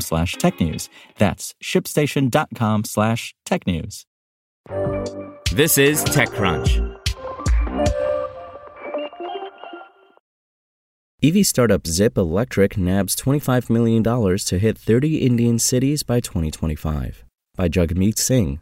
slash technews. That's shipstation.com slash technews. This is TechCrunch. EV startup Zypp Electric nabs $25 million to hit 30 Indian cities by 2025. By Jagmeet Singh.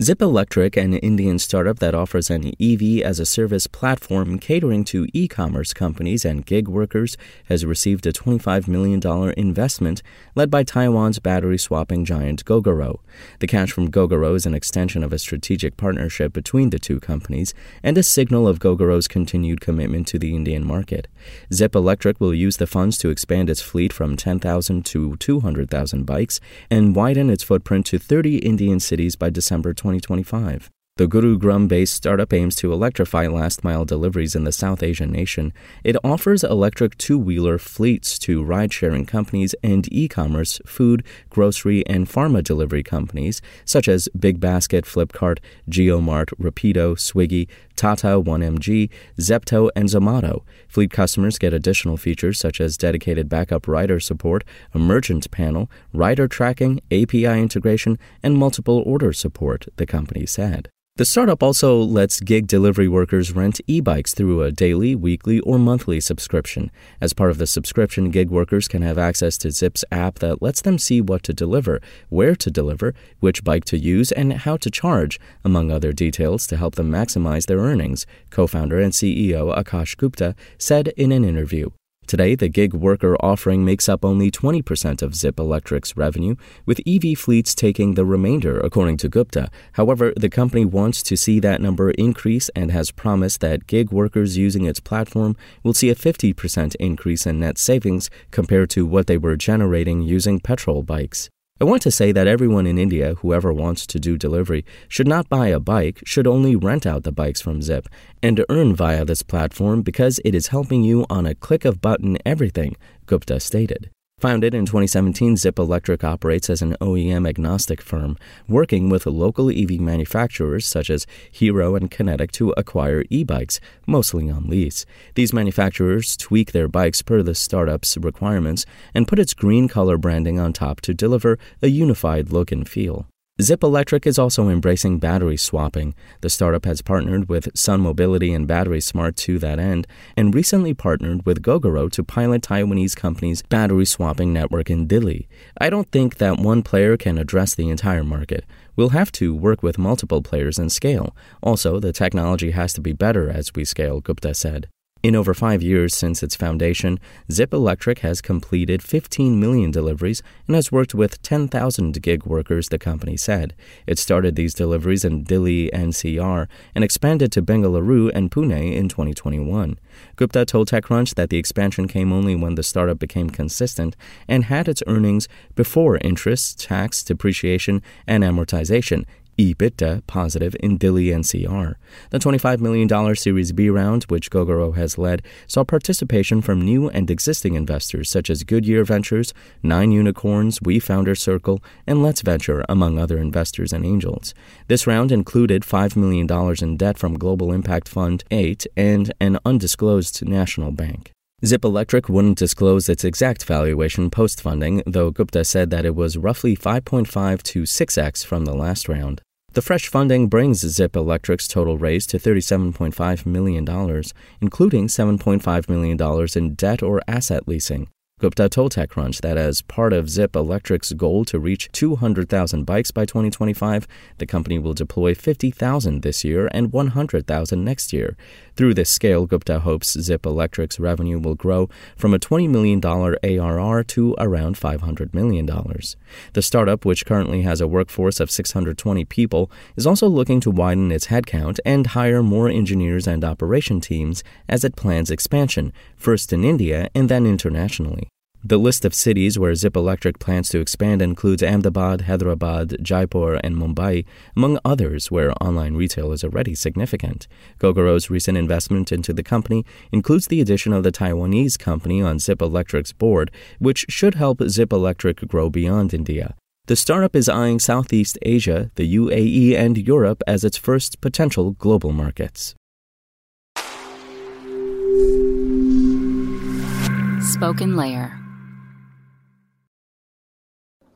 Zypp Electric, an Indian startup that offers an EV as a service platform catering to e commerce companies and gig workers, has received a $25 million investment led by Taiwan's battery swapping giant Gogoro. The cash from Gogoro is an extension of a strategic partnership between the two companies and a signal of Gogoro's continued commitment to the Indian market. Zip Electric will use the funds to expand its fleet from 10,000 to 200,000 bikes and widen its footprint to 30 Indian cities by December 2025. The Gurugram based startup aims to electrify last mile deliveries in the South Asian nation. It offers electric two wheeler fleets to ride sharing companies and e commerce, food, grocery, and pharma delivery companies such as Big Basket, Flipkart, JioMart, Rapido, Swiggy, Tata 1MG, Zepto, and Zomato. Fleet customers get additional features such as dedicated backup rider support, a merchant panel, rider tracking, API integration, and multiple order support, the company said. The startup also lets gig delivery workers rent e bikes through a daily, weekly, or monthly subscription. As part of the subscription, gig workers can have access to Zypp's app that lets them see what to deliver, where to deliver, which bike to use, and how to charge, among other details to help them maximize their earnings, co founder and CEO Akash Gupta said in an interview. Today, the gig worker offering makes up only 20% of Zypp Electric's revenue, with EV fleets taking the remainder, according to Gupta. However, the company wants to see that number increase and has promised that gig workers using its platform will see a 50% increase in net savings compared to what they were generating using petrol bikes. I want to say that everyone in India, whoever wants to do delivery, should not buy a bike, should only rent out the bikes from Zypp, and earn via this platform because it is helping you on a click of button everything, Gupta stated. Founded in 2017, Zypp Electric operates as an OEM agnostic firm, working with local EV manufacturers such as Hero and Kinetic to acquire e bikes, mostly on lease. These manufacturers tweak their bikes per the startup's requirements and put its green color branding on top to deliver a unified look and feel. Zypp Electric is also embracing battery swapping. The startup has partnered with Sun Mobility and Battery Smart to that end, and recently partnered with Gogoro to pilot Taiwanese company's battery swapping network in Delhi. I don't think that one player can address the entire market. We'll have to work with multiple players and scale. Also, the technology has to be better as we scale, Gupta said. In over five years since its foundation, Zypp Electric has completed 15 million deliveries and has worked with 10,000 gig workers, the company said. It started these deliveries in Delhi NCR and expanded to Bengaluru and Pune in 2021. Gupta told TechCrunch that the expansion came only when the startup became consistent and had its earnings before interest, tax, depreciation, and amortization EBITDA positive in Delhi NCR. The $25 million Series B round, which Gogoro has led, saw participation from new and existing investors such as Goodyear Ventures, Nine Unicorns, We Founder Circle, and Let's Venture, among other investors and angels. This round included $5 million in debt from Global Impact Fund 8 and an undisclosed national bank. Zypp Electric wouldn't disclose its exact valuation post funding, though Gupta said that it was roughly 5.5 to 6x from the last round. The fresh funding brings Zypp Electric's total raise to $37.5 million, including $7.5 million in debt or asset leasing. Gupta told TechCrunch that as part of Zypp Electric's goal to reach 200,000 bikes by 2025, the company will deploy 50,000 this year and 100,000 next year. Through this scale, Gupta hopes Zypp Electric's revenue will grow from a $20 million ARR to around $500 million. The startup, which currently has a workforce of 620 people, is also looking to widen its headcount and hire more engineers and operation teams as it plans expansion, first in India and then internationally. The list of cities where Zypp Electric plans to expand includes Ahmedabad, Hyderabad, Jaipur, and Mumbai, among others where online retail is already significant. Gogoro's recent investment into the company includes the addition of the Taiwanese company on Zypp Electric's board, which should help Zypp Electric grow beyond India. The startup is eyeing Southeast Asia, the UAE, and Europe as its first potential global markets. SpokenLayer.